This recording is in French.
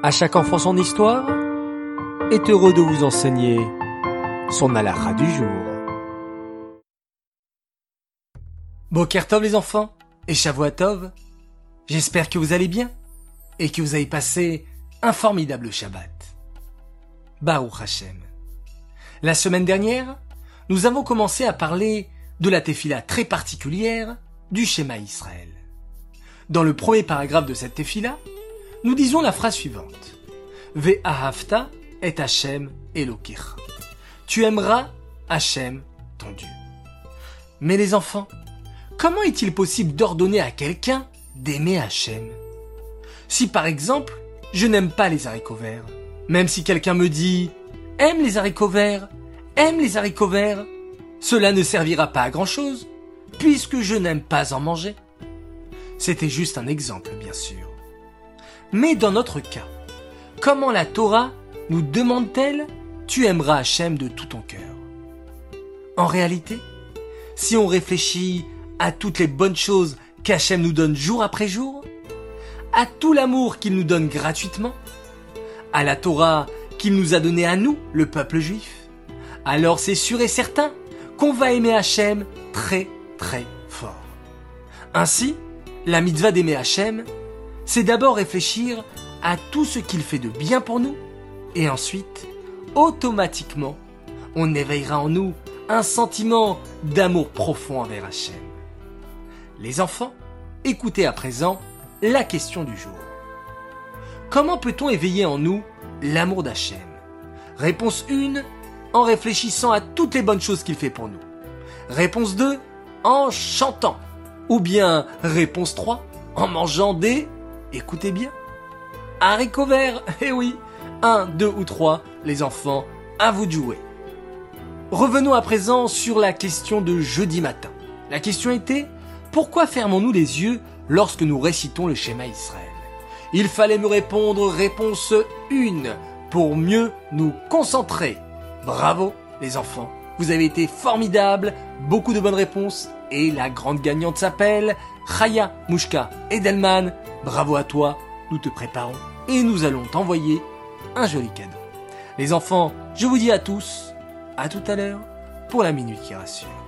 À chaque enfant son histoire est heureux de vous enseigner son alara du jour. Bokertov les enfants et Shavuatov, j'espère que vous allez bien et que vous avez passé un formidable Shabbat. Baruch Hashem. La semaine dernière, nous avons commencé à parler de la tefila très particulière du schéma Israël. Dans le premier paragraphe de cette tefila, nous disons la phrase suivante. Ve'ahavta et Hashem Elokir. Tu aimeras Hachem, ton Dieu. Mais les enfants, comment est-il possible d'ordonner à quelqu'un d'aimer Hachem Si par exemple, je n'aime pas les haricots verts, même si quelqu'un me dit aime les haricots verts, aime les haricots verts, cela ne servira pas à grand chose, puisque je n'aime pas en manger. C'était juste un exemple, bien sûr. Mais dans notre cas, comment la Torah nous demande-t-elle Tu aimeras Hachem de tout ton cœur? En réalité, si on réfléchit à toutes les bonnes choses qu'Hachem nous donne jour après jour, à tout l'amour qu'il nous donne gratuitement, à la Torah qu'il nous a donnée à nous, le peuple juif, alors c'est sûr et certain qu'on va aimer Hachem très très fort. Ainsi, la mitzvah d'aimer Hachem, c'est d'abord réfléchir à tout ce qu'il fait de bien pour nous, et ensuite, automatiquement, on éveillera en nous un sentiment d'amour profond envers Hachem. Les enfants, écoutez à présent la question du jour. Comment peut-on éveiller en nous l'amour d'Hachem? Réponse 1, en réfléchissant à toutes les bonnes choses qu'il fait pour nous. Réponse 2, en chantant. Ou bien réponse 3, en mangeant des Écoutez bien. Haricots verts, eh oui. Un, deux ou trois, les enfants, à vous de jouer. Revenons à présent sur la question de jeudi matin. La question était, pourquoi fermons-nous les yeux lorsque nous récitons le schéma Israël? Il fallait me répondre réponse 1 pour mieux nous concentrer. Bravo les enfants, vous avez été formidables, beaucoup de bonnes réponses et la grande gagnante s'appelle Chaya Mouchka Edelman. Bravo à toi, nous te préparons et nous allons t'envoyer un joli cadeau. Les enfants, je vous dis à tous, à tout à l'heure pour la minute qui rassure.